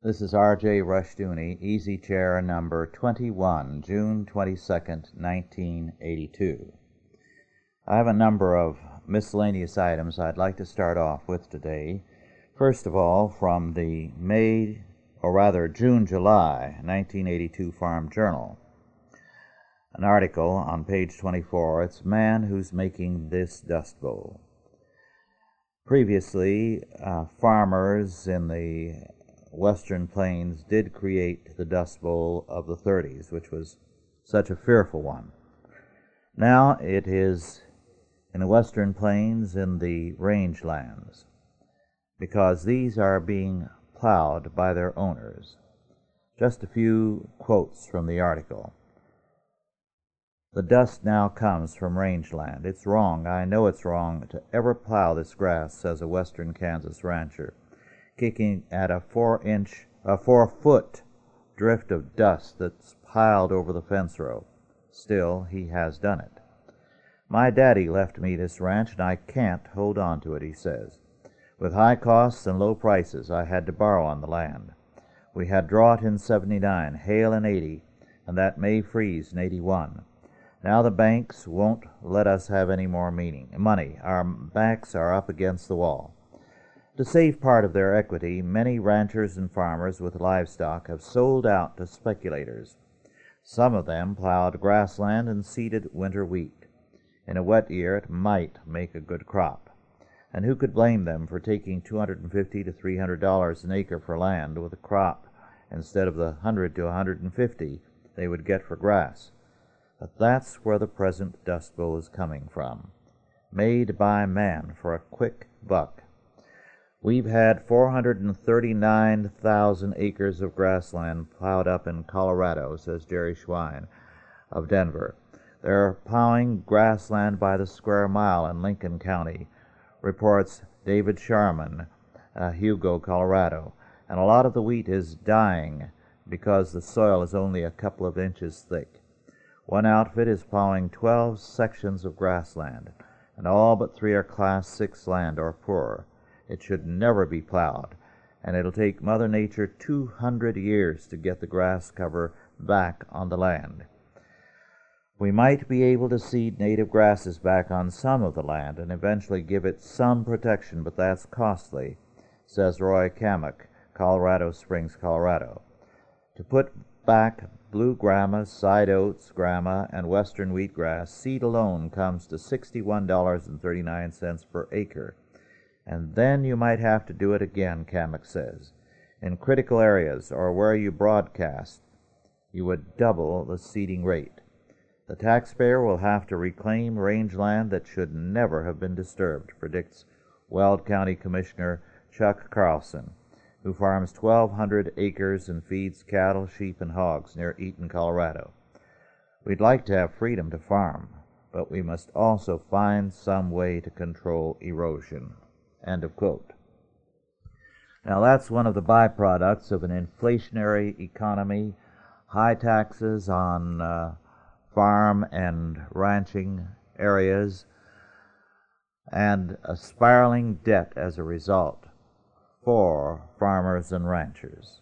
This is R.J. Rushdoony, Easy Chair number 21, June 22, 1982. I have a number of miscellaneous items I'd like to start off with today. First of all, from the May, or rather June July 1982 Farm Journal, an article on page 24. It's Man Who's Making This Dust Bowl. Previously, uh, farmers in the Western Plains did create the Dust Bowl of the 30s, which was such a fearful one. Now it is in the Western Plains in the rangelands, because these are being plowed by their owners. Just a few quotes from the article. The dust now comes from rangeland. It's wrong, I know it's wrong, to ever plow this grass, says a western Kansas rancher kicking at a four inch, a four foot drift of dust that's piled over the fence row. Still, he has done it. My daddy left me this ranch, and I can't hold on to it, he says. With high costs and low prices, I had to borrow on the land. We had drought in 79, hail in 80, and that May freeze in 81. Now the banks won't let us have any more meaning, money. Our backs are up against the wall. To save part of their equity, many ranchers and farmers with livestock have sold out to speculators. Some of them plowed grassland and seeded winter wheat. In a wet year, it might make a good crop. And who could blame them for taking 250 to $300 an acre for land with a crop instead of the 100 to a 150 they would get for grass? But that's where the present Dust Bowl is coming from. Made by man for a quick buck We've had 439,000 acres of grassland plowed up in Colorado, says Jerry Schwein of Denver. They're plowing grassland by the square mile in Lincoln County, reports David Sharman, uh, Hugo, Colorado. And a lot of the wheat is dying because the soil is only a couple of inches thick. One outfit is plowing 12 sections of grassland, and all but three are Class 6 land or poorer. It should never be plowed, and it'll take Mother Nature 200 years to get the grass cover back on the land. We might be able to seed native grasses back on some of the land and eventually give it some protection, but that's costly, says Roy Kamek, Colorado Springs, Colorado. To put back blue grama, side oats, grama, and western wheatgrass, seed alone comes to $61.39 per acre and then you might have to do it again, Kamek says. In critical areas or where you broadcast, you would double the seeding rate. The taxpayer will have to reclaim rangeland that should never have been disturbed, predicts Weld County Commissioner Chuck Carlson, who farms 1,200 acres and feeds cattle, sheep, and hogs near Eaton, Colorado. We'd like to have freedom to farm, but we must also find some way to control erosion. End of quote. Now, that's one of the byproducts of an inflationary economy, high taxes on uh, farm and ranching areas, and a spiraling debt as a result for farmers and ranchers.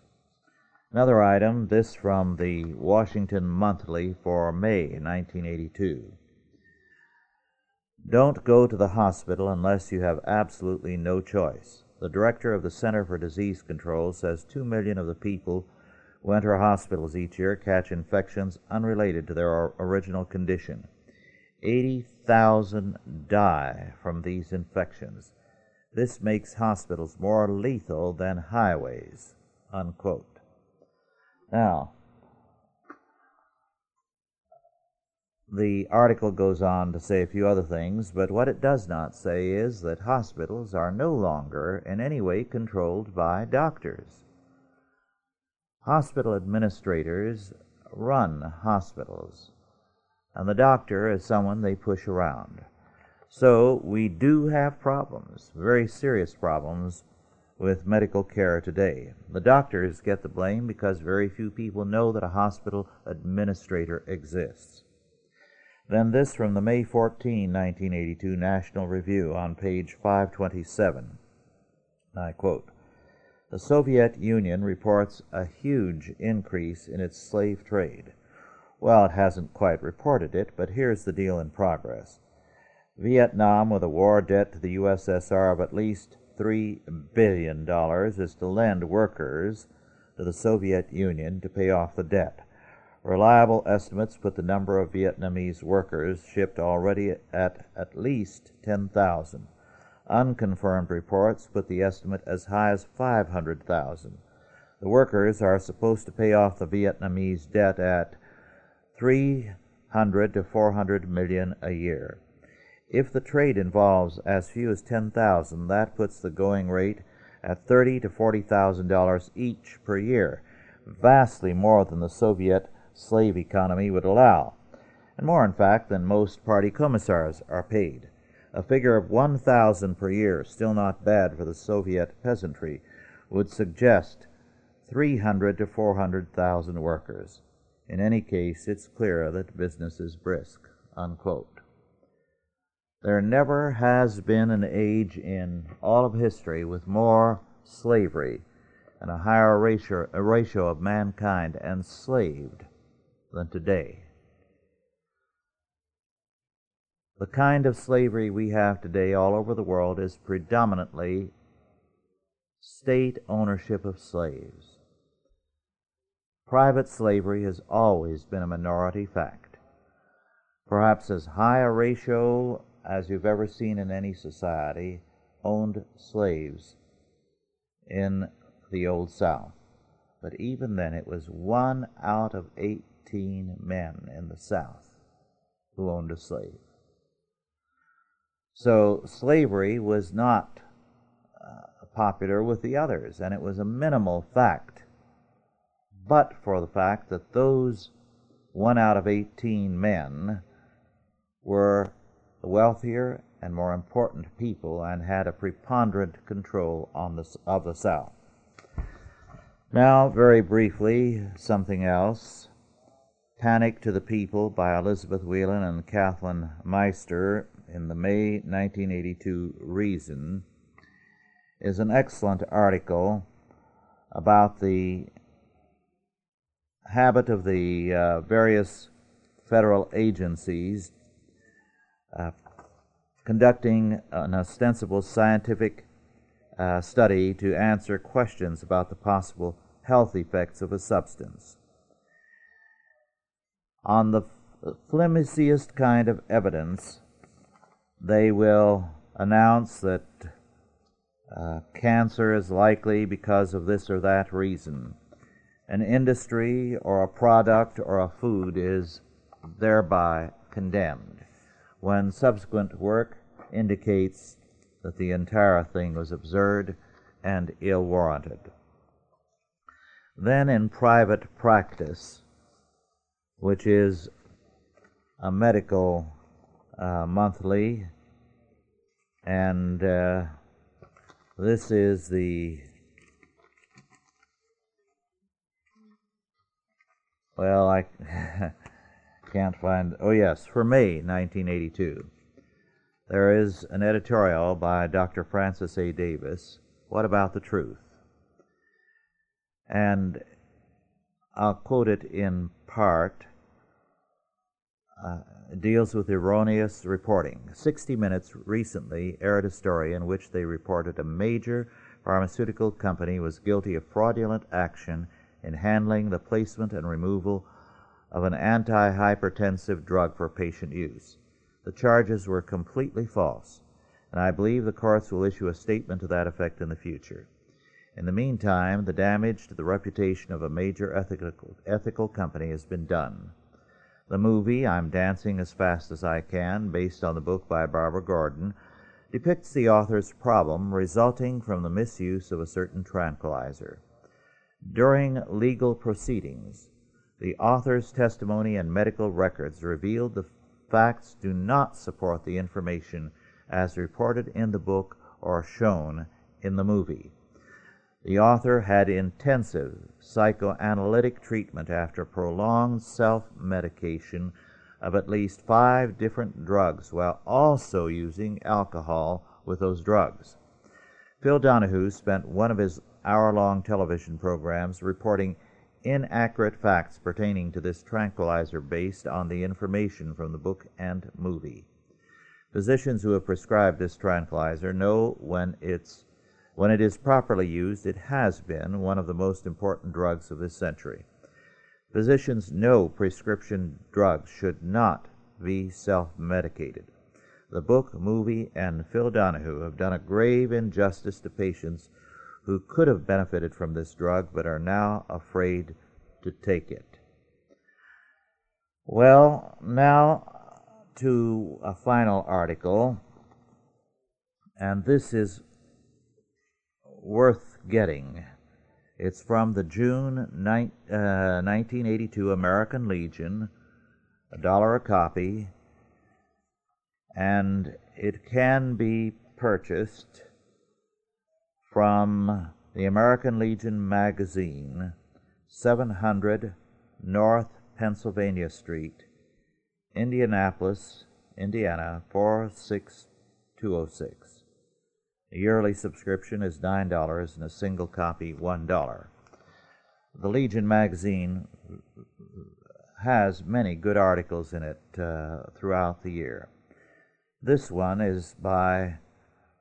Another item, this from the Washington Monthly for May 1982. Don't go to the hospital unless you have absolutely no choice. The director of the Center for Disease Control says 2 million of the people who enter hospitals each year catch infections unrelated to their original condition. 80,000 die from these infections. This makes hospitals more lethal than highways. Unquote. Now, The article goes on to say a few other things, but what it does not say is that hospitals are no longer in any way controlled by doctors. Hospital administrators run hospitals, and the doctor is someone they push around. So we do have problems, very serious problems, with medical care today. The doctors get the blame because very few people know that a hospital administrator exists. Then this from the May 14, 1982 National Review on page 527. I quote The The Soviet Union reports a huge increase in its slave trade. Well, it hasn't quite reported it, but here's the deal in progress. Vietnam, with a war debt to the USSR of at least $3 billion, is to lend workers to the Soviet Union to pay off the debt. Reliable estimates put the number of Vietnamese workers shipped already at at least 10,000. Unconfirmed reports put the estimate as high as 500,000. The workers are supposed to pay off the Vietnamese debt at 300 to 400 million a year. If the trade involves as few as 10,000, that puts the going rate at 30 to 40,000 dollars each per year, vastly more than the Soviet slave economy would allow, and more in fact than most party commissars are paid. A figure of 1,000 per year, still not bad for the Soviet peasantry, would suggest 300 to 400,000 workers. In any case, it's clear that business is brisk. Unquote. There never has been an age in all of history with more slavery and a higher ratio, a ratio of mankind enslaved than today. The kind of slavery we have today all over the world is predominantly state ownership of slaves. Private slavery has always been a minority fact. Perhaps as high a ratio as you've ever seen in any society owned slaves in the Old South. But even then, it was one out of 18 men in the South who owned a slave. So slavery was not uh, popular with the others, and it was a minimal fact. But for the fact that those one out of 18 men were the wealthier and more important people and had a preponderant control on the, of the South. Now, very briefly, something else. Panic to the People by Elizabeth Whelan and Kathleen Meister in the May 1982 Reason is an excellent article about the habit of the uh, various federal agencies uh, conducting an ostensible scientific uh, study to answer questions about the possible health effects of a substance. On the flimsiest kind of evidence, they will announce that uh, cancer is likely because of this or that reason. An industry or a product or a food is thereby condemned, when subsequent work indicates that the entire thing was absurd and ill warranted. Then, in private practice, which is a medical uh, monthly, and uh, this is the well, I can't find. Oh yes, for May 1982, there is an editorial by Dr. Francis A. Davis. What about the truth? And I'll quote it in part. Uh, deals with erroneous reporting. 60 Minutes recently aired a story in which they reported a major pharmaceutical company was guilty of fraudulent action in handling the placement and removal of an antihypertensive drug for patient use. The charges were completely false, and I believe the courts will issue a statement to that effect in the future. In the meantime, the damage to the reputation of a major ethical, ethical company has been done. The movie, I'm Dancing as Fast as I Can, based on the book by Barbara Gordon, depicts the author's problem resulting from the misuse of a certain tranquilizer. During legal proceedings, the author's testimony and medical records revealed the facts do not support the information as reported in the book or shown in the movie. The author had intensive psychoanalytic treatment after prolonged self medication of at least five different drugs while also using alcohol with those drugs. Phil Donahue spent one of his hour long television programs reporting inaccurate facts pertaining to this tranquilizer based on the information from the book and movie. Physicians who have prescribed this tranquilizer know when it's when it is properly used, it has been one of the most important drugs of this century. Physicians know prescription drugs should not be self medicated. The book, movie, and Phil Donahue have done a grave injustice to patients who could have benefited from this drug but are now afraid to take it. Well, now to a final article, and this is worth getting. It's from the June ni- uh, 1982 American Legion, a dollar a copy, and it can be purchased from the American Legion magazine, 700 North Pennsylvania Street, Indianapolis, Indiana 46206. The yearly subscription is $9 and a single copy $1. The Legion magazine has many good articles in it uh, throughout the year. This one is by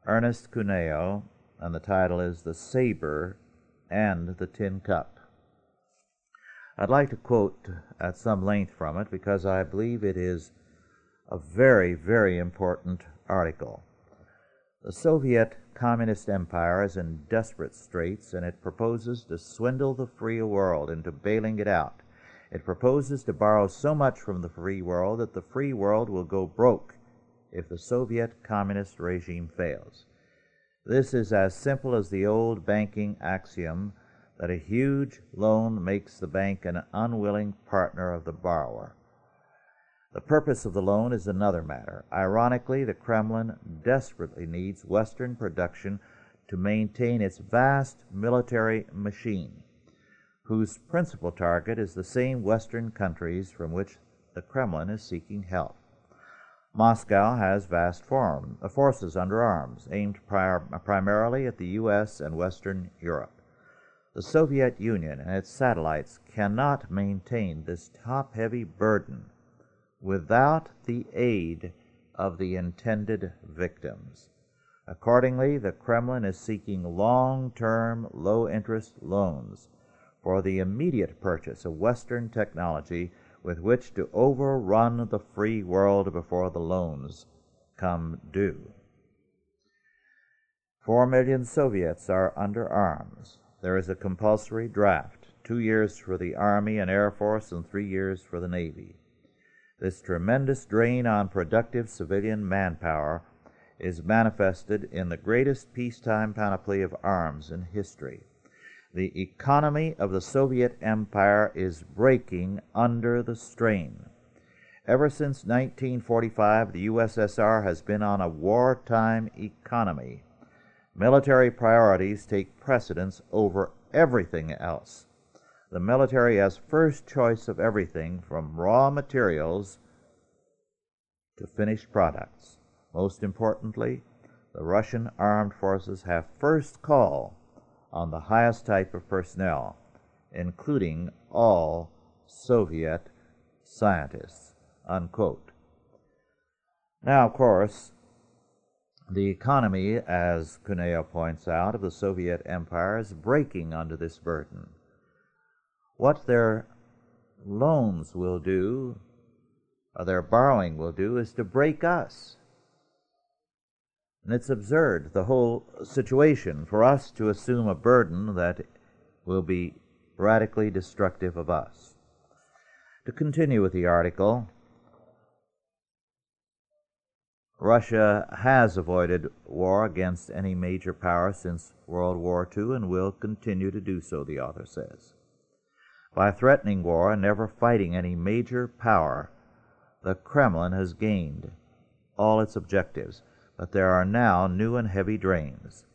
Ernest Cuneo and the title is The Saber and the Tin Cup. I'd like to quote at some length from it because I believe it is a very, very important article. The Soviet Communist Empire is in desperate straits and it proposes to swindle the free world into bailing it out. It proposes to borrow so much from the free world that the free world will go broke if the Soviet Communist regime fails. This is as simple as the old banking axiom that a huge loan makes the bank an unwilling partner of the borrower. The purpose of the loan is another matter. Ironically, the Kremlin desperately needs Western production to maintain its vast military machine, whose principal target is the same Western countries from which the Kremlin is seeking help. Moscow has vast form, uh, forces under arms, aimed primarily at the U.S. and Western Europe. The Soviet Union and its satellites cannot maintain this top heavy burden without the aid of the intended victims. Accordingly, the Kremlin is seeking long term, low interest loans for the immediate purchase of Western technology with which to overrun the free world before the loans come due. Four million Soviets are under arms. There is a compulsory draft, two years for the Army and Air Force and three years for the Navy. This tremendous drain on productive civilian manpower is manifested in the greatest peacetime panoply of arms in history the economy of the Soviet Empire is breaking under the strain. Ever since 1945, the USSR has been on a wartime economy. Military priorities take precedence over everything else. The military has first choice of everything from raw materials to finished products. Most importantly, the Russian armed forces have first call on the highest type of personnel, including all Soviet scientists. Unquote. Now, of course, the economy, as Cuneo points out, of the Soviet Empire is breaking under this burden. What their loans will do, or their borrowing will do, is to break us. And it's absurd, the whole situation, for us to assume a burden that will be radically destructive of us. To continue with the article, Russia has avoided war against any major power since World War II and will continue to do so, the author says. By threatening war and never fighting any major power, the Kremlin has gained all its objectives but there are now new and heavy drains.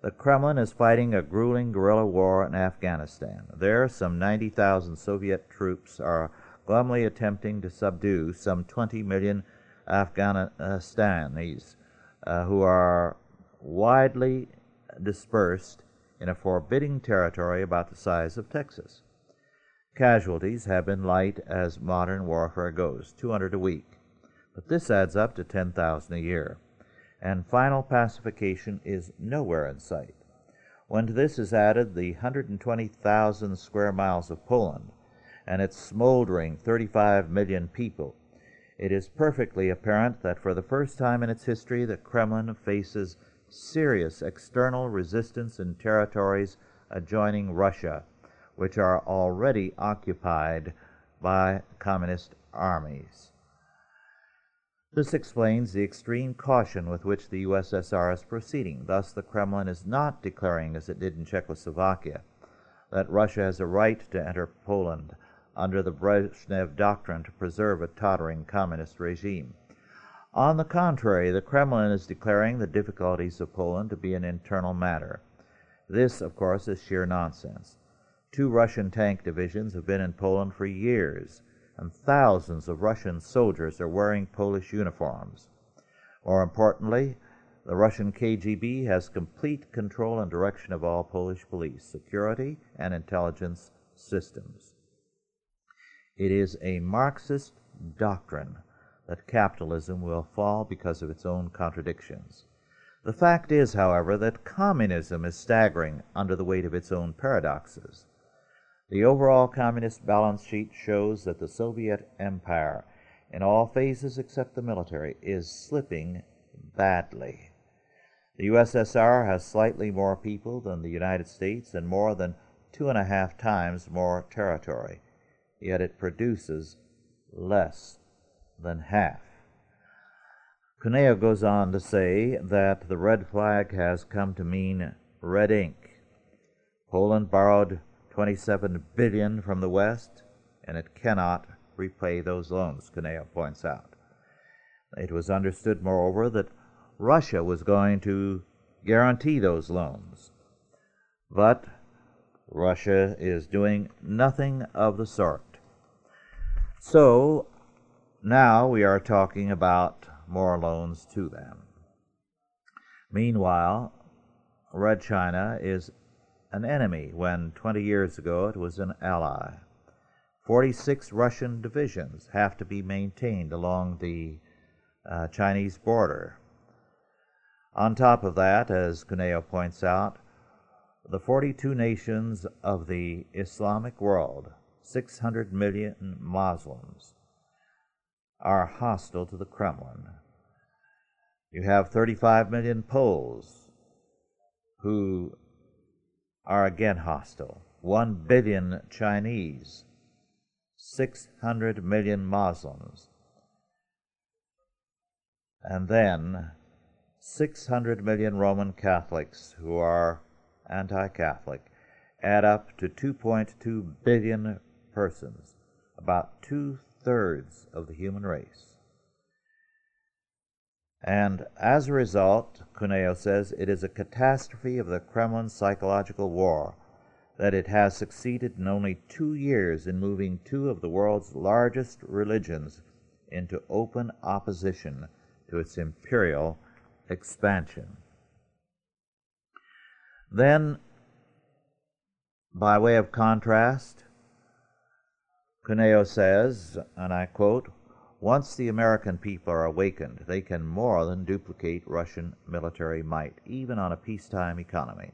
The Kremlin is fighting a grueling guerrilla war in Afghanistan. There, some 90,000 Soviet troops are glumly attempting to subdue some 20 million Afghanistanis uh, who are widely dispersed in a forbidding territory about the size of Texas. Casualties have been light as modern warfare goes 200 a week. But this adds up to 10,000 a year. And final pacification is nowhere in sight. When to this is added the 120,000 square miles of Poland and its smoldering 35 million people, it is perfectly apparent that for the first time in its history the Kremlin faces serious external resistance in territories adjoining Russia, which are already occupied by communist armies. This explains the extreme caution with which the USSR is proceeding. Thus, the Kremlin is not declaring, as it did in Czechoslovakia, that Russia has a right to enter Poland under the Brezhnev Doctrine to preserve a tottering communist regime. On the contrary, the Kremlin is declaring the difficulties of Poland to be an internal matter. This, of course, is sheer nonsense. Two Russian tank divisions have been in Poland for years and thousands of Russian soldiers are wearing Polish uniforms. More importantly, the Russian KGB has complete control and direction of all Polish police, security, and intelligence systems. It is a Marxist doctrine that capitalism will fall because of its own contradictions. The fact is, however, that communism is staggering under the weight of its own paradoxes. The overall communist balance sheet shows that the Soviet empire, in all phases except the military, is slipping badly. The USSR has slightly more people than the United States and more than two and a half times more territory, yet it produces less than half. Cuneo goes on to say that the red flag has come to mean red ink. Poland borrowed 27 billion from the West, and it cannot repay those loans, Cuneo points out. It was understood, moreover, that Russia was going to guarantee those loans. But Russia is doing nothing of the sort. So now we are talking about more loans to them. Meanwhile, Red China is an enemy when 20 years ago it was an ally. 46 Russian divisions have to be maintained along the uh, Chinese border. On top of that, as Cuneo points out, the 42 nations of the Islamic world, 600 million Muslims, are hostile to the Kremlin. You have 35 million Poles who are again hostile. 1 billion Chinese, 600 million Muslims, and then 600 million Roman Catholics who are anti Catholic add up to 2.2 billion persons, about two thirds of the human race. And as a result, Cuneo says, it is a catastrophe of the Kremlin's psychological war that it has succeeded in only two years in moving two of the world's largest religions into open opposition to its imperial expansion. Then, by way of contrast, Cuneo says, and I quote, once the American people are awakened, they can more than duplicate Russian military might, even on a peacetime economy.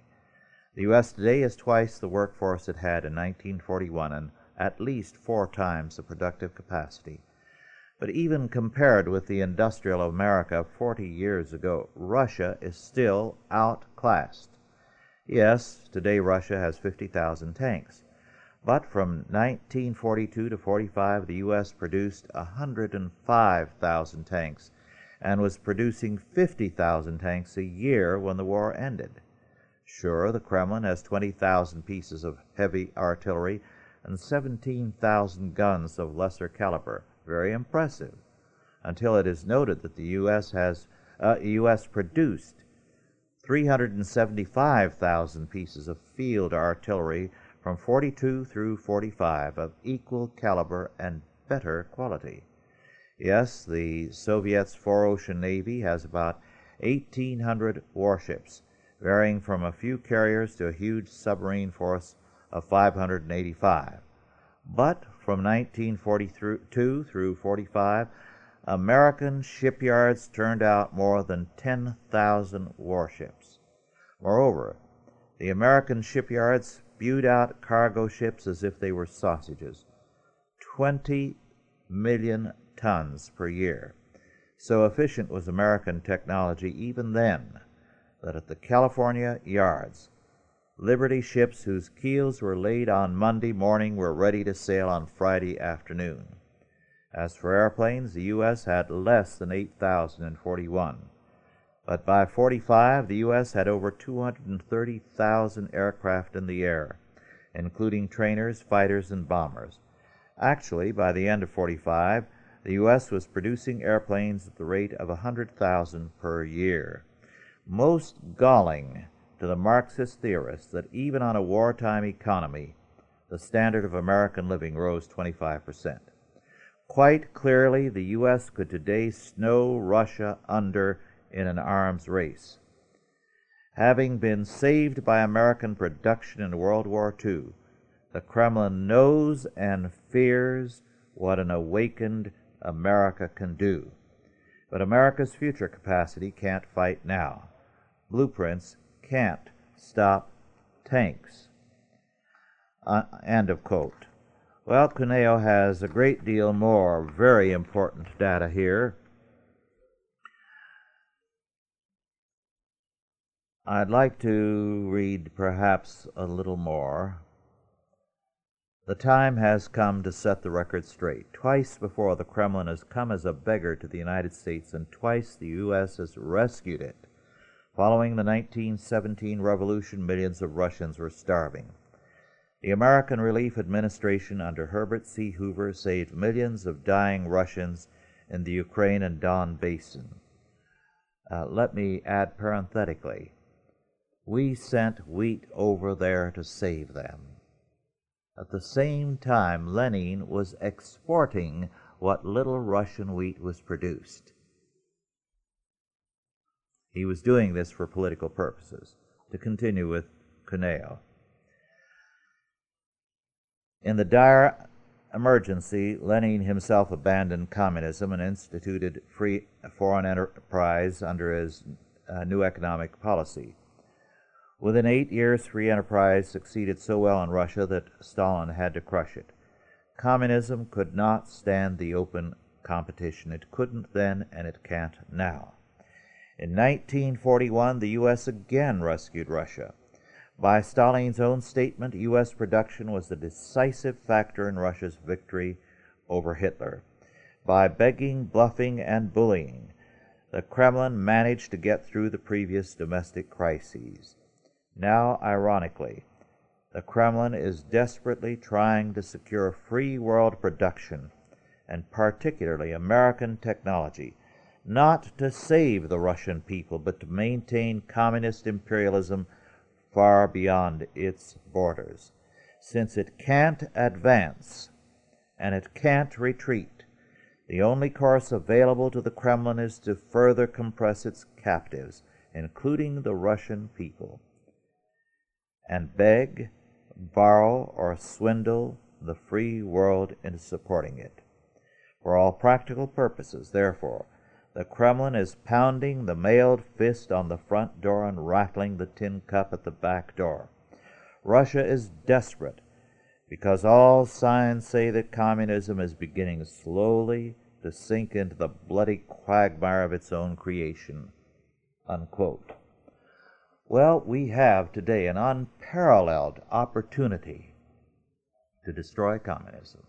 The U.S. today is twice the workforce it had in 1941 and at least four times the productive capacity. But even compared with the industrial America 40 years ago, Russia is still outclassed. Yes, today Russia has 50,000 tanks. But from 1942 to 45, the U.S. produced 105,000 tanks and was producing 50,000 tanks a year when the war ended. Sure, the Kremlin has 20,000 pieces of heavy artillery and 17,000 guns of lesser caliber. Very impressive. Until it is noted that the U.S. has uh, U.S. produced 375,000 pieces of field artillery from 42 through 45 of equal caliber and better quality. Yes, the Soviet's four ocean navy has about 1,800 warships, varying from a few carriers to a huge submarine force of 585. But from 1942 through 45, American shipyards turned out more than 10,000 warships. Moreover, the American shipyards spewed out cargo ships as if they were sausages 20 million tons per year. So efficient was American technology even then that at the California yards, Liberty ships whose keels were laid on Monday morning were ready to sail on Friday afternoon. As for airplanes, the U.S. had less than 8,041. But by 45, the U.S. had over 230,000 aircraft in the air, including trainers, fighters, and bombers. Actually, by the end of 45, the U.S. was producing airplanes at the rate of 100,000 per year. Most galling to the Marxist theorists that even on a wartime economy, the standard of American living rose 25%. Quite clearly, the U.S. could today snow Russia under in an arms race. Having been saved by American production in World War II, the Kremlin knows and fears what an awakened America can do. But America's future capacity can't fight now. Blueprints can't stop tanks. Uh, end of quote. Well, Cuneo has a great deal more very important data here. I'd like to read perhaps a little more. The time has come to set the record straight. Twice before, the Kremlin has come as a beggar to the United States, and twice the U.S. has rescued it. Following the 1917 revolution, millions of Russians were starving. The American Relief Administration under Herbert C. Hoover saved millions of dying Russians in the Ukraine and Don Basin. Uh, let me add parenthetically we sent wheat over there to save them. At the same time, Lenin was exporting what little Russian wheat was produced. He was doing this for political purposes. To continue with Cuneo. In the dire emergency, Lenin himself abandoned communism and instituted free foreign enterprise under his uh, new economic policy. Within eight years, free enterprise succeeded so well in Russia that Stalin had to crush it. Communism could not stand the open competition. It couldn't then, and it can't now. In 1941, the U.S. again rescued Russia. By Stalin's own statement, U.S. production was the decisive factor in Russia's victory over Hitler. By begging, bluffing, and bullying, the Kremlin managed to get through the previous domestic crises. Now, ironically, the Kremlin is desperately trying to secure free world production, and particularly American technology not to save the Russian people, but to maintain communist imperialism far beyond its borders. Since it can't advance and it can't retreat, the only course available to the Kremlin is to further compress its captives, including the Russian people, and beg, borrow, or swindle the free world into supporting it. For all practical purposes, therefore, the Kremlin is pounding the mailed fist on the front door and rattling the tin cup at the back door. Russia is desperate because all signs say that communism is beginning slowly to sink into the bloody quagmire of its own creation. Unquote. Well, we have today an unparalleled opportunity to destroy communism.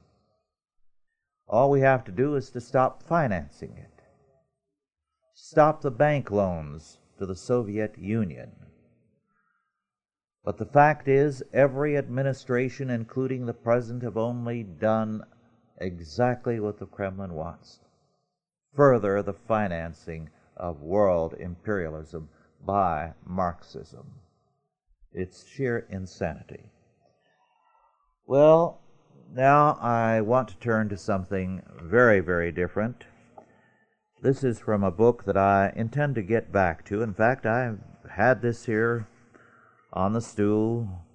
All we have to do is to stop financing it stop the bank loans to the Soviet Union. But the fact is, every administration, including the present, have only done exactly what the Kremlin wants further the financing of world imperialism by Marxism. It's sheer insanity. Well, now I want to turn to something very, very different. This is from a book that I intend to get back to. In fact, I've had this here on the stool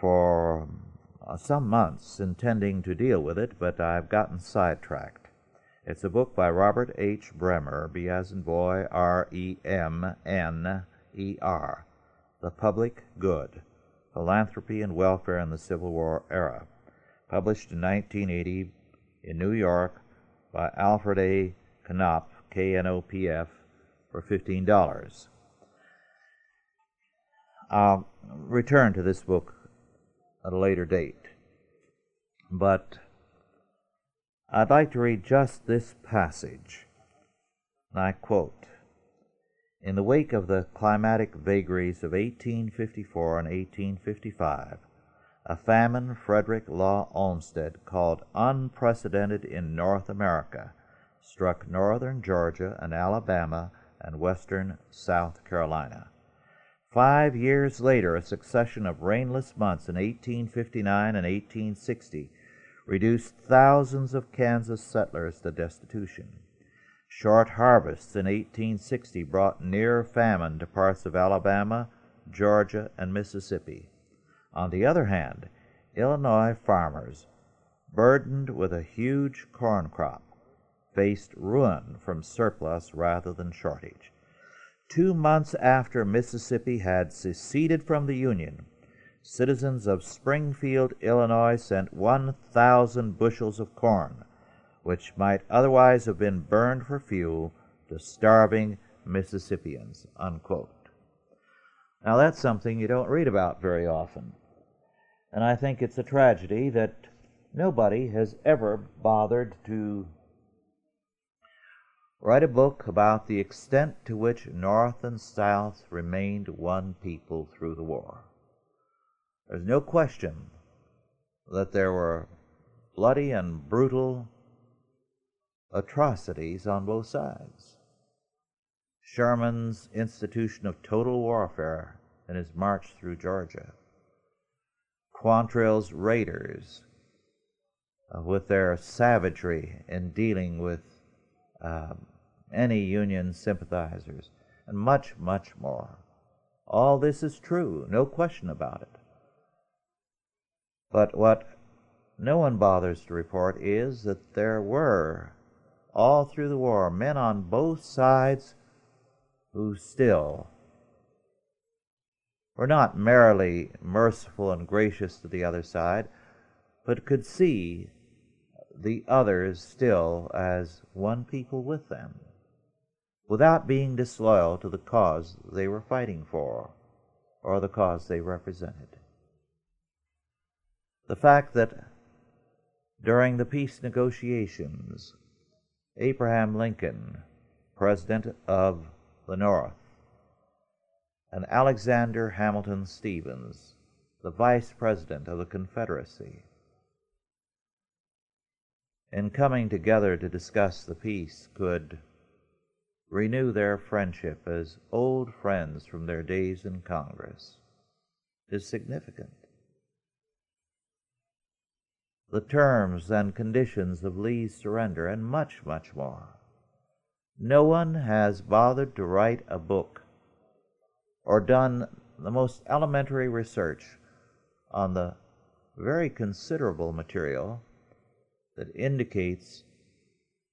for uh, some months intending to deal with it, but I've gotten sidetracked. It's a book by Robert H. Bremner, B as in boy, R E M N E R, The Public Good Philanthropy and Welfare in the Civil War Era, published in 1980 in New York by Alfred A. Knopf, K N O P F, for $15. I'll return to this book at a later date. But I'd like to read just this passage. And I quote In the wake of the climatic vagaries of 1854 and 1855, a famine Frederick Law Olmsted called unprecedented in North America struck northern Georgia and Alabama and western South Carolina. Five years later, a succession of rainless months in 1859 and 1860 reduced thousands of Kansas settlers to destitution. Short harvests in 1860 brought near famine to parts of Alabama, Georgia, and Mississippi. On the other hand, Illinois farmers, burdened with a huge corn crop, faced ruin from surplus rather than shortage. Two months after Mississippi had seceded from the Union, citizens of Springfield, Illinois, sent 1,000 bushels of corn, which might otherwise have been burned for fuel, to starving Mississippians. Unquote. Now, that's something you don't read about very often. And I think it's a tragedy that nobody has ever bothered to write a book about the extent to which North and South remained one people through the war. There's no question that there were bloody and brutal atrocities on both sides. Sherman's institution of total warfare in his march through Georgia, Quantrill's raiders uh, with their savagery in dealing with um, any Union sympathizers, and much, much more. All this is true, no question about it. But what no one bothers to report is that there were, all through the war, men on both sides who still were not merely merciful and gracious to the other side, but could see the others still as one people with them, without being disloyal to the cause they were fighting for or the cause they represented. The fact that during the peace negotiations, Abraham Lincoln, President of the North, and Alexander Hamilton Stephens, the Vice President of the Confederacy, in coming together to discuss the peace, could renew their friendship as old friends from their days in Congress is significant. The terms and conditions of Lee's surrender, and much, much more. No one has bothered to write a book or done the most elementary research on the very considerable material that indicates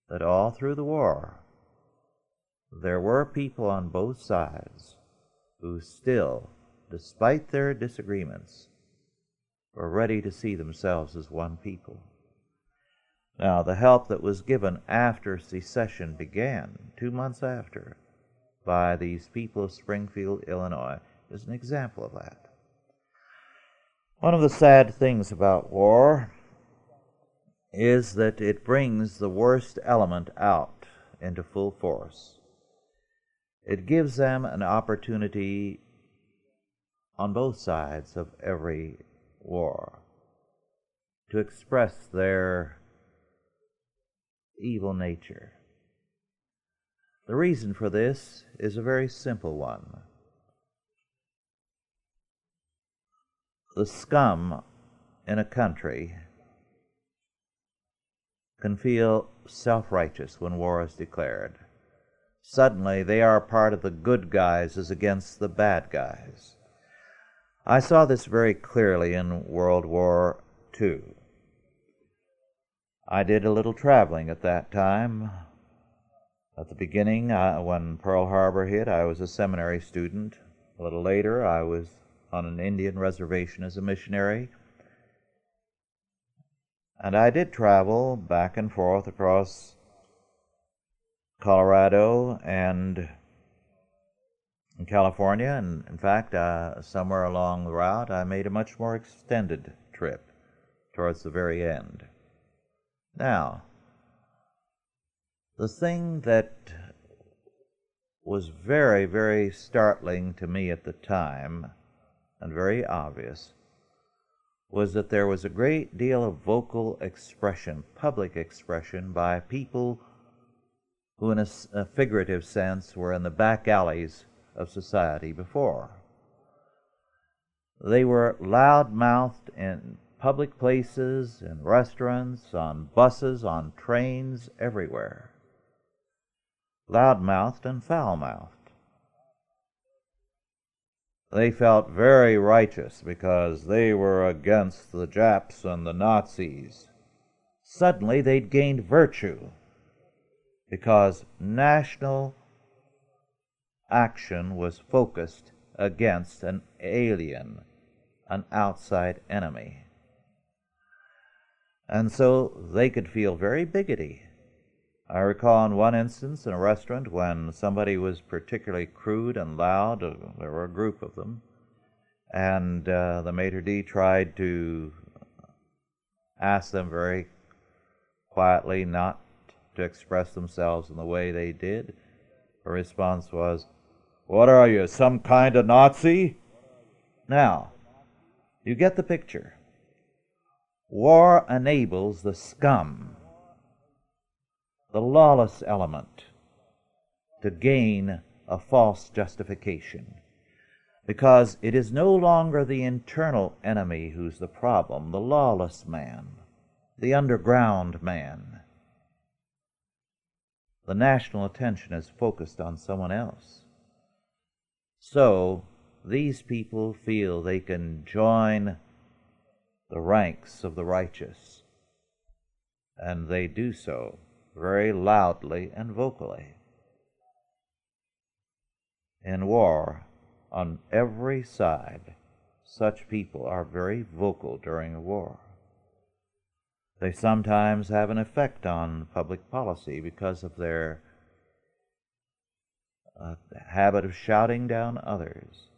that all through the war there were people on both sides who still, despite their disagreements, were ready to see themselves as one people. Now, the help that was given after secession began, two months after, by these people of Springfield, Illinois, is an example of that. One of the sad things about war is that it brings the worst element out into full force. It gives them an opportunity on both sides of every war to express their evil nature. The reason for this is a very simple one. The scum in a country can feel self righteous when war is declared. Suddenly, they are part of the good guys as against the bad guys. I saw this very clearly in World War II. I did a little traveling at that time. At the beginning, when Pearl Harbor hit, I was a seminary student. A little later, I was on an Indian reservation as a missionary. And I did travel back and forth across Colorado and in California, and in fact, uh, somewhere along the route, I made a much more extended trip towards the very end. Now, the thing that was very, very startling to me at the time, and very obvious, was that there was a great deal of vocal expression, public expression, by people who, in a, a figurative sense, were in the back alleys of society before. They were loud mouthed in public places, in restaurants, on buses, on trains, everywhere. Loud mouthed and foul mouthed. They felt very righteous because they were against the Japs and the Nazis. Suddenly they'd gained virtue because national action was focused against an alien, an outside enemy. And so they could feel very biggity. I recall in one instance in a restaurant when somebody was particularly crude and loud, uh, there were a group of them, and uh, the maitre d' tried to ask them very quietly not to express themselves in the way they did. Her response was, what are you, some kind of Nazi? Now, you get the picture. War enables the scum, the lawless element, to gain a false justification. Because it is no longer the internal enemy who's the problem, the lawless man, the underground man. The national attention is focused on someone else. So these people feel they can join the ranks of the righteous, and they do so very loudly and vocally. In war, on every side, such people are very vocal during a war. They sometimes have an effect on public policy because of their a habit of shouting down others.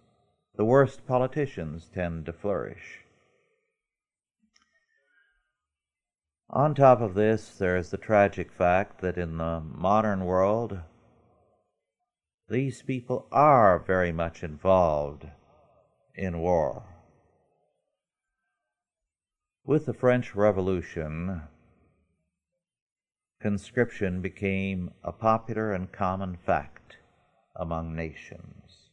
The worst politicians tend to flourish. On top of this, there is the tragic fact that in the modern world, these people are very much involved in war. With the French Revolution, conscription became a popular and common fact among nations,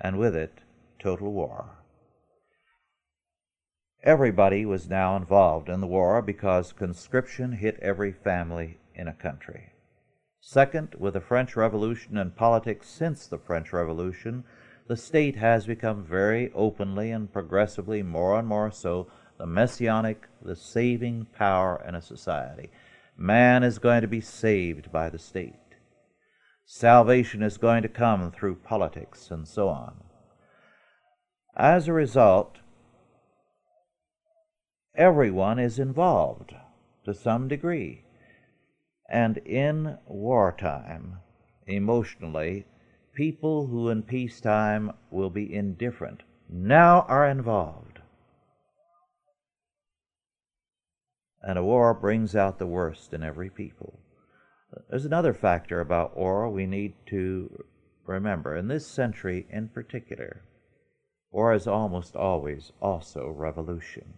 and with it, total war. Everybody was now involved in the war because conscription hit every family in a country. Second, with the French Revolution and politics since the French Revolution, the state has become very openly and progressively more and more so the messianic, the saving power in a society. Man is going to be saved by the state salvation is going to come through politics and so on. As a result, everyone is involved to some degree. And in wartime, emotionally, people who in peacetime will be indifferent now are involved. And a war brings out the worst in every people. There's another factor about war we need to remember. In this century in particular, war is almost always also revolution.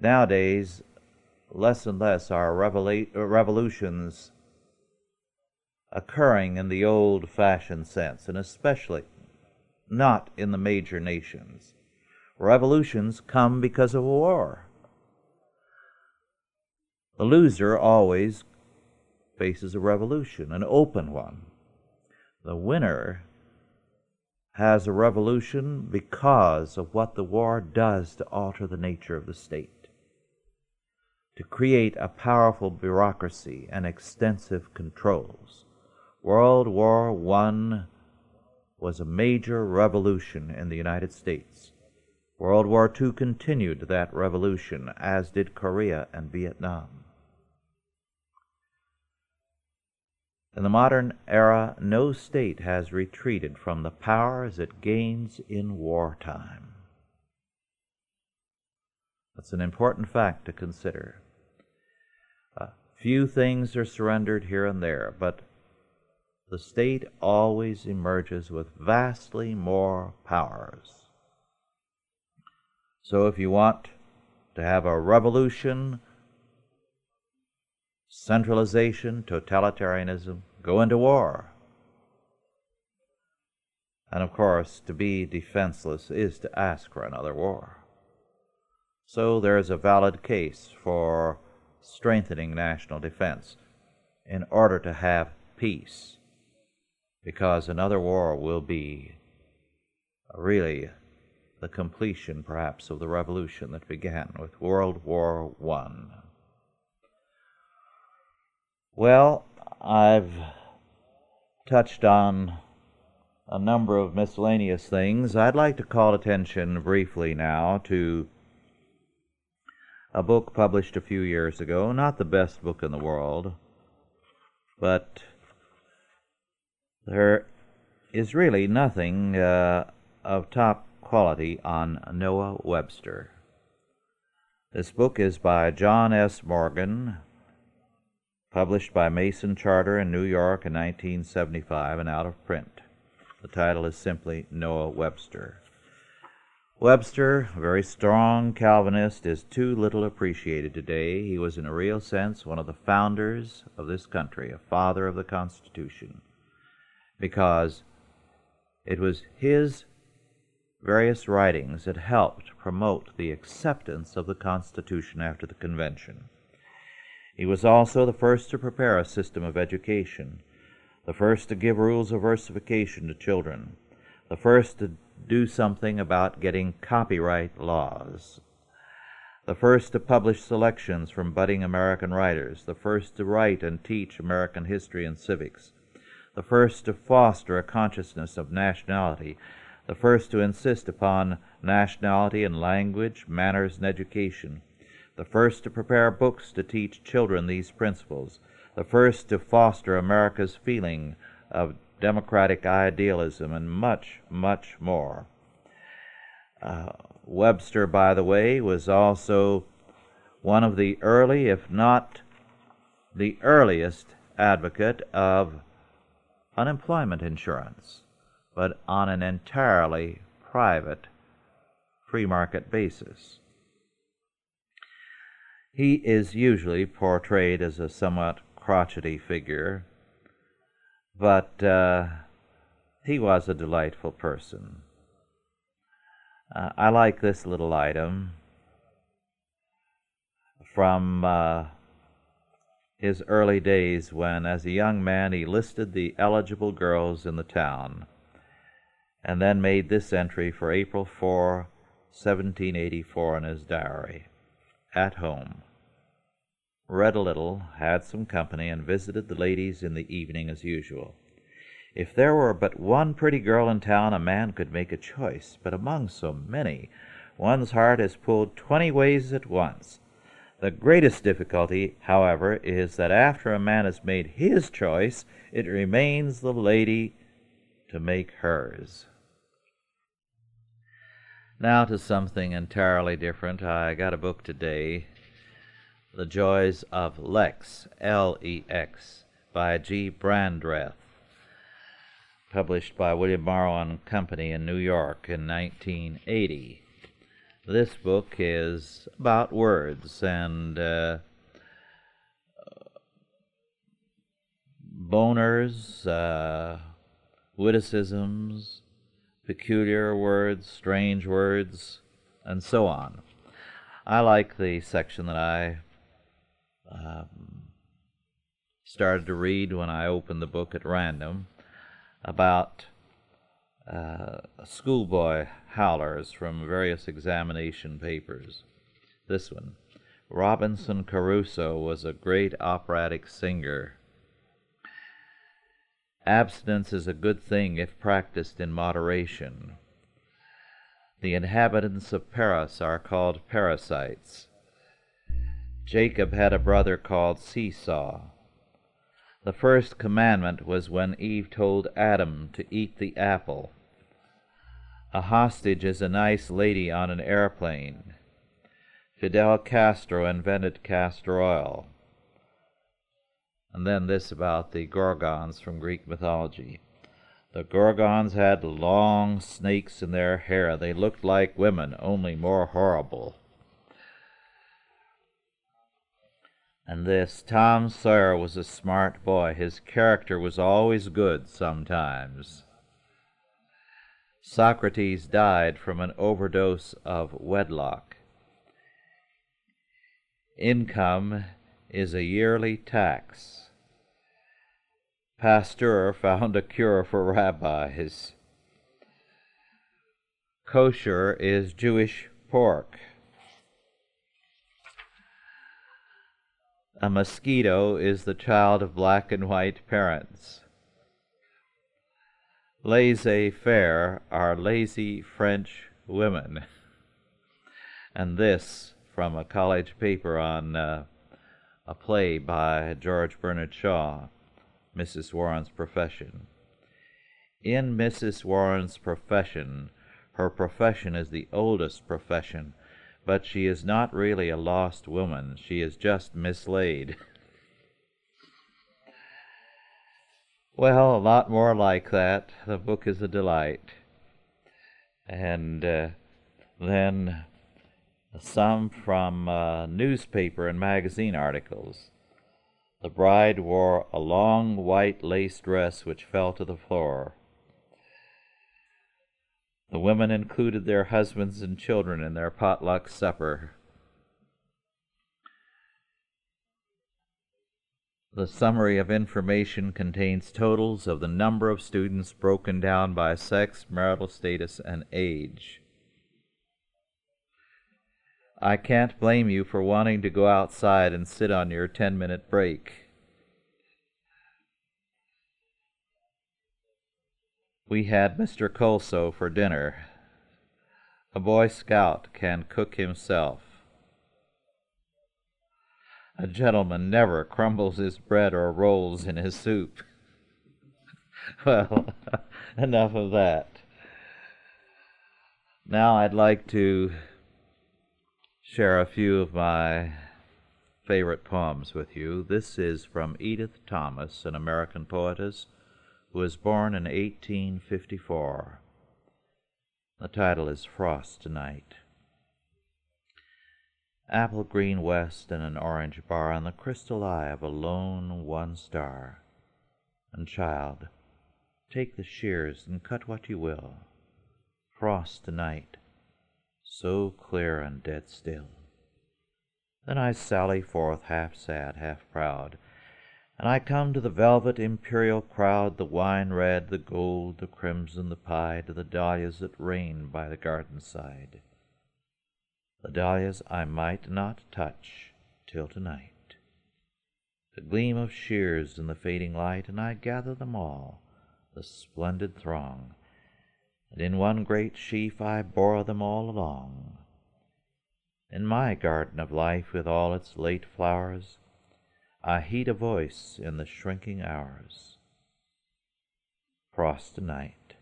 Nowadays, less and less are revela- uh, revolutions occurring in the old fashioned sense, and especially not in the major nations. Revolutions come because of war. The loser always faces a revolution, an open one. The winner has a revolution because of what the war does to alter the nature of the state, to create a powerful bureaucracy and extensive controls. World War I was a major revolution in the United States. World War II continued that revolution, as did Korea and Vietnam. In the modern era, no state has retreated from the powers it gains in wartime. That's an important fact to consider. Uh, few things are surrendered here and there, but the state always emerges with vastly more powers. So if you want to have a revolution, centralization, totalitarianism, go into war. And of course, to be defenseless is to ask for another war. So there is a valid case for strengthening national defense in order to have peace, because another war will be really the completion, perhaps, of the revolution that began with World War I. Well, I've touched on a number of miscellaneous things. I'd like to call attention briefly now to a book published a few years ago, not the best book in the world, but there is really nothing uh, of top quality on Noah Webster. This book is by John S. Morgan, published by Mason Charter in New York in 1975 and out of print. The title is simply Noah Webster. Webster, a very strong Calvinist, is too little appreciated today. He was, in a real sense, one of the founders of this country, a father of the Constitution, because it was his various writings that helped promote the acceptance of the Constitution after the Convention. He was also the first to prepare a system of education, the first to give rules of versification to children, the first to do something about getting copyright laws, the first to publish selections from budding American writers, the first to write and teach American history and civics, the first to foster a consciousness of nationality, the first to insist upon nationality in language, manners, and education, the first to prepare books to teach children these principles, the first to foster America's feeling of democratic idealism, and much, much more. Uh, Webster, by the way, was also one of the early, if not the earliest, advocate of unemployment insurance, but on an entirely private free market basis. He is usually portrayed as a somewhat crotchety figure, but uh, he was a delightful person. Uh, I like this little item from uh, his early days when, as a young man, he listed the eligible girls in the town and then made this entry for April 4, 1784, in his diary At home read a little, had some company, and visited the ladies in the evening as usual. If there were but one pretty girl in town, a man could make a choice, but among so many, one's heart is pulled twenty ways at once. The greatest difficulty, however, is that after a man has made his choice, it remains the lady to make hers. Now to something entirely different. I got a book today the Joys of Lex, L E X, by G. Brandreth, published by William Morrow and Company in New York in 1980. This book is about words and uh, boners, uh, witticisms, peculiar words, strange words, and so on. I like the section that I um, started to read when I opened the book at random about uh, schoolboy howlers from various examination papers. This one Robinson Crusoe was a great operatic singer. Abstinence is a good thing if practiced in moderation. The inhabitants of Paris are called parasites. Jacob had a brother called Seesaw. The first commandment was when Eve told Adam to eat the apple. A hostage is a nice lady on an airplane. Fidel Castro invented castor oil. And then this about the Gorgons from Greek mythology. The Gorgons had long snakes in their hair. They looked like women, only more horrible. And this Tom Sawyer was a smart boy. His character was always good sometimes. Socrates died from an overdose of wedlock. Income is a yearly tax. Pasteur found a cure for rabbis. Kosher is Jewish pork. A mosquito is the child of black and white parents. Laissez faire are lazy French women. And this from a college paper on uh, a play by George Bernard Shaw, Mrs. Warren's Profession. In Mrs. Warren's profession, her profession is the oldest profession but she is not really a lost woman. She is just mislaid. well, a lot more like that. The book is a delight. And uh, then some from uh, newspaper and magazine articles. The bride wore a long white lace dress which fell to the floor. The women included their husbands and children in their potluck supper. The summary of information contains totals of the number of students broken down by sex, marital status, and age. I can't blame you for wanting to go outside and sit on your 10 minute break. We had Mr. Colso for dinner. A Boy Scout can cook himself. A gentleman never crumbles his bread or rolls in his soup. well, enough of that. Now I'd like to share a few of my favorite poems with you. This is from Edith Thomas, an American poetess who was born in 1854. The title is Frost Tonight. Apple green west and an orange bar on the crystal eye of a lone one star. And child, take the shears and cut what you will. Frost tonight, so clear and dead still. Then I sally forth half sad, half proud, and I come to the velvet imperial crowd, the wine red, the gold, the crimson, the pied, the dahlias that rain by the garden side. The dahlias I might not touch till tonight. The gleam of shears in the fading light, and I gather them all, the splendid throng, and in one great sheaf I bore them all along. In my garden of life, with all its late flowers, I heed a voice in the shrinking hours. Frost night,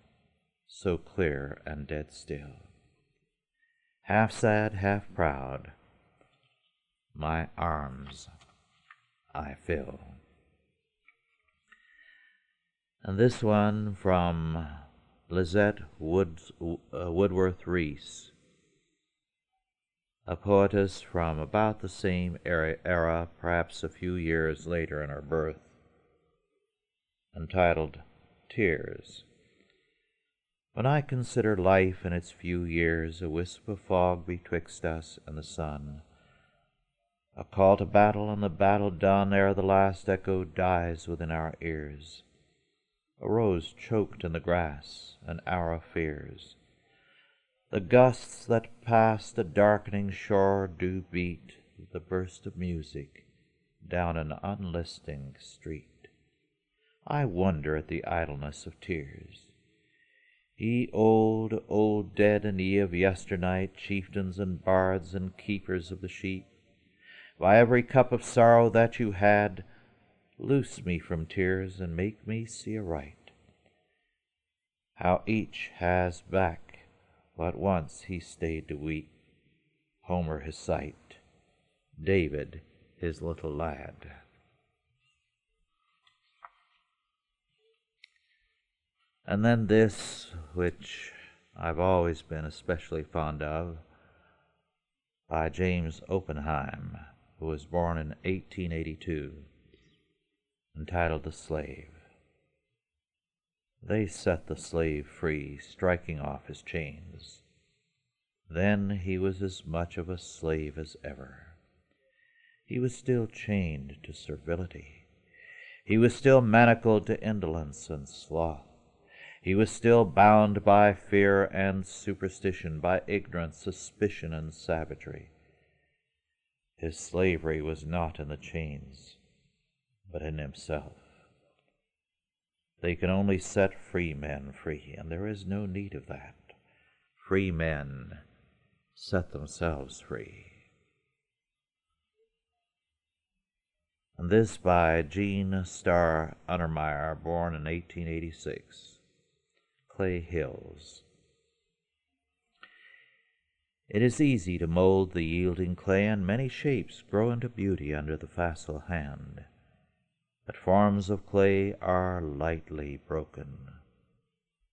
so clear and dead still. Half sad, half proud, my arms I fill. And this one from Lizette Woods, uh, Woodworth Reese a poetess from about the same era, perhaps a few years later in her birth, entitled Tears. When I consider life in its few years, a wisp of fog betwixt us and the sun, A call to battle, and the battle done ere the last echo dies within our ears. A rose choked in the grass, an hour of fears. The gusts that pass the darkening shore do beat the burst of music down an unlisting street. I wonder at the idleness of tears. Ye old, old dead, and ye of yesternight, chieftains and bards and keepers of the sheep, by every cup of sorrow that you had, loose me from tears and make me see aright how each has back what once he stayed to weep. Homer his sight, David his little lad. And then this, which I've always been especially fond of, by James Oppenheim who was born in 1882, entitled The Slave. They set the slave free, striking off his chains. Then he was as much of a slave as ever. He was still chained to servility. He was still manacled to indolence and sloth. He was still bound by fear and superstition, by ignorance, suspicion, and savagery. His slavery was not in the chains, but in himself. They can only set free men free, and there is no need of that. Free men set themselves free. And this by Jean Starr Untermeyer, born in 1886, Clay Hills. It is easy to mold the yielding clay, and many shapes grow into beauty under the facile hand. But forms of clay are lightly broken.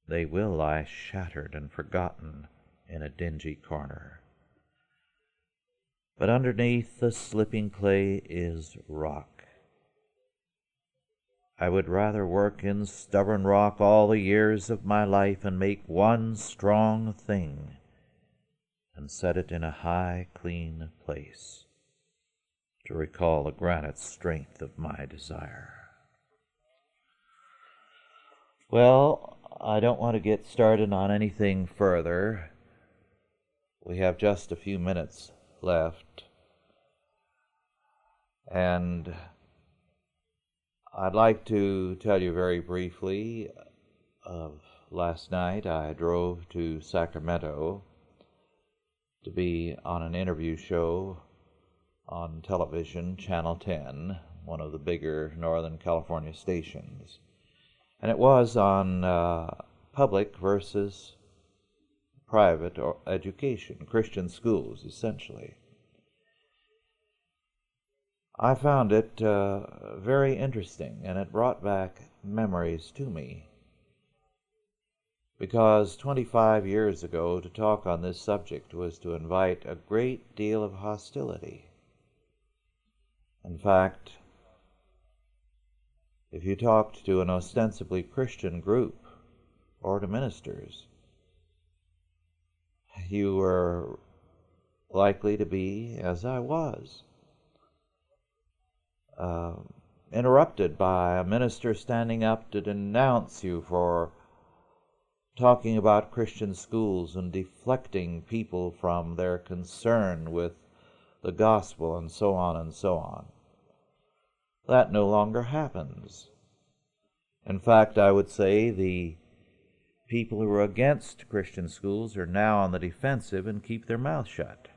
They will lie shattered and forgotten in a dingy corner. But underneath the slipping clay is rock. I would rather work in stubborn rock all the years of my life and make one strong thing and set it in a high, clean place to recall the granite strength of my desire. Well, I don't want to get started on anything further. We have just a few minutes left. And I'd like to tell you very briefly of last night. I drove to Sacramento to be on an interview show on television, Channel 10, one of the bigger Northern California stations. And it was on uh, public versus private or education, Christian schools, essentially. I found it uh, very interesting, and it brought back memories to me because 25 years ago to talk on this subject was to invite a great deal of hostility. In fact, if you talked to an ostensibly Christian group or to ministers, you were likely to be, as I was, uh, interrupted by a minister standing up to denounce you for talking about Christian schools and deflecting people from their concern with the gospel and so on and so on. That no longer happens. In fact, I would say the people who are against Christian schools are now on the defensive and keep their mouth shut.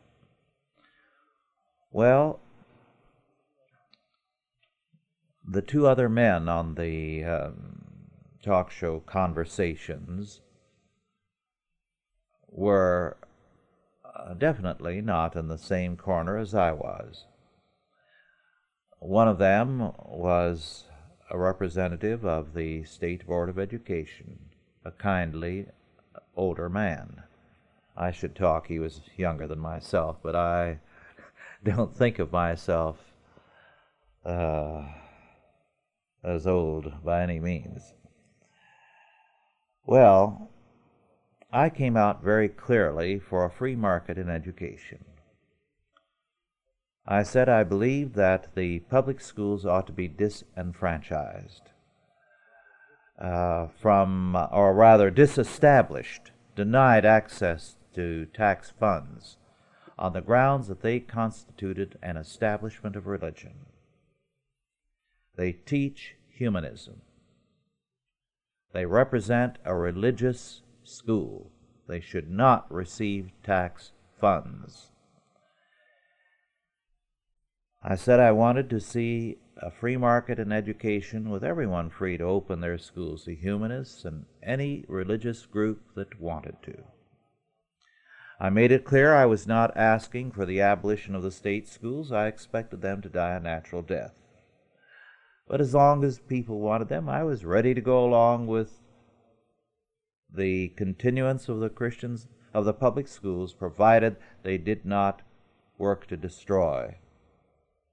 Well, the two other men on the um, talk show conversations were definitely not in the same corner as I was. One of them was a representative of the State Board of Education, a kindly older man. I should talk, he was younger than myself, but I don't think of myself uh, as old by any means. Well, I came out very clearly for a free market in education. I said I believed that the public schools ought to be disenfranchised uh, from, or rather disestablished, denied access to tax funds on the grounds that they constituted an establishment of religion. They teach humanism. They represent a religious school. They should not receive tax funds. I said I wanted to see a free market in education with everyone free to open their schools to humanists and any religious group that wanted to. I made it clear I was not asking for the abolition of the state schools. I expected them to die a natural death. But as long as people wanted them, I was ready to go along with the continuance of the Christians of the public schools, provided they did not work to destroy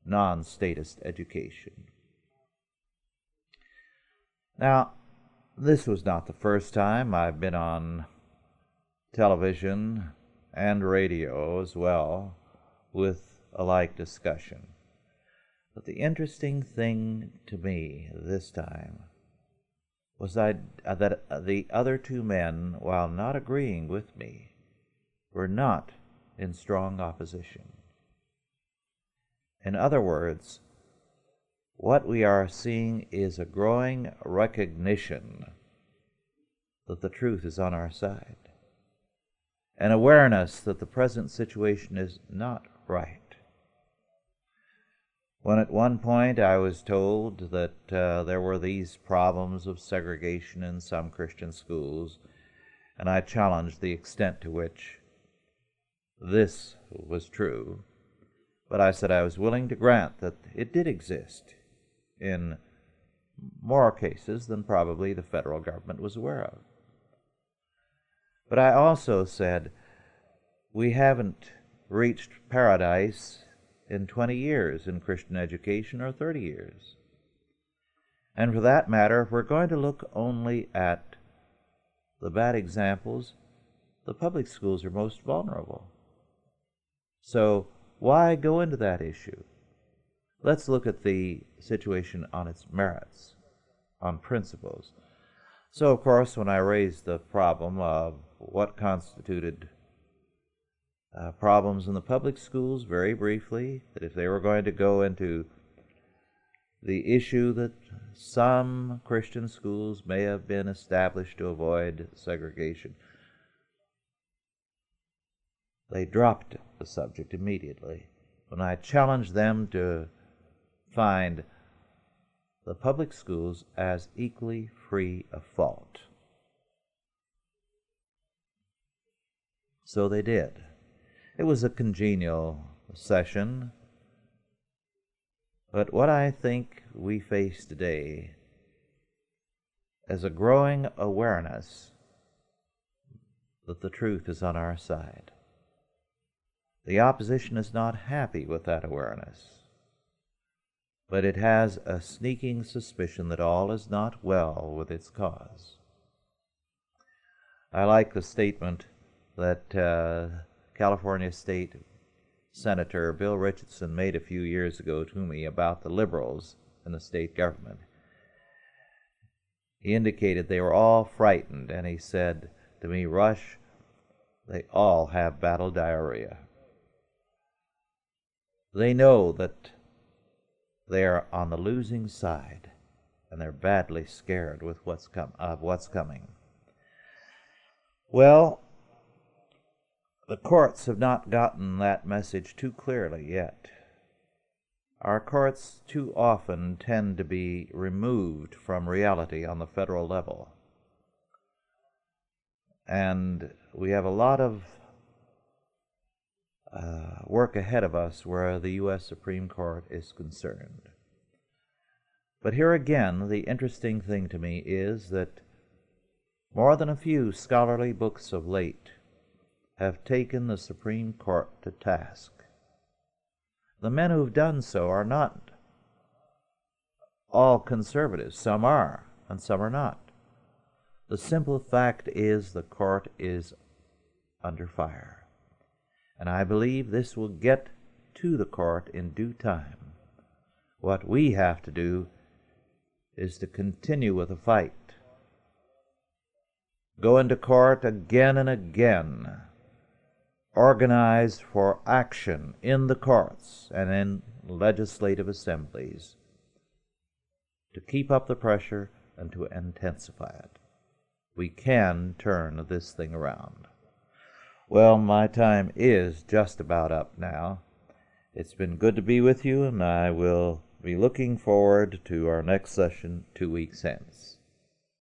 non statist education. Now, this was not the first time I've been on television and radio as well with a like discussion. But the interesting thing to me this time was uh, that uh, the other two men, while not agreeing with me, were not in strong opposition. In other words, what we are seeing is a growing recognition that the truth is on our side, an awareness that the present situation is not right. When at one point I was told that uh, there were these problems of segregation in some Christian schools, and I challenged the extent to which this was true, but I said I was willing to grant that it did exist in more cases than probably the federal government was aware of. But I also said we haven't reached paradise in 20 years in Christian education or 30 years. And for that matter, we're going to look only at the bad examples, the public schools are most vulnerable. So, why go into that issue? Let's look at the situation on its merits, on principles. So, of course, when I raised the problem of what constituted uh, problems in the public schools very briefly, that if they were going to go into the issue that some Christian schools may have been established to avoid segregation, they dropped the subject immediately. When I challenged them to find the public schools as equally free of fault. So they did. It was a congenial session. But what I think we face today is a growing awareness that the truth is on our side. The opposition is not happy with that awareness, but it has a sneaking suspicion that all is not well with its cause. I like the statement that uh, California State Senator Bill Richardson made a few years ago to me about the liberals in the state government. He indicated they were all frightened, and he said to me, Rush, they all have battle diarrhea. They know that they are on the losing side, and they're badly scared with what's com- of what's coming. Well, the courts have not gotten that message too clearly yet. Our courts too often tend to be removed from reality on the federal level. And we have a lot of uh, work ahead of us where the U.S. Supreme Court is concerned. But here again, the interesting thing to me is that more than a few scholarly books of late have taken the Supreme Court to task. The men who've done so are not all conservatives. Some are, and some are not. The simple fact is the court is under fire. And I believe this will get to the court in due time. What we have to do is to continue with the fight. Go into court again and again. Organize for action in the courts and in legislative assemblies to keep up the pressure and to intensify it. We can turn this thing around. Well, my time is just about up now. It's been good to be with you, and I will be looking forward to our next session two weeks hence.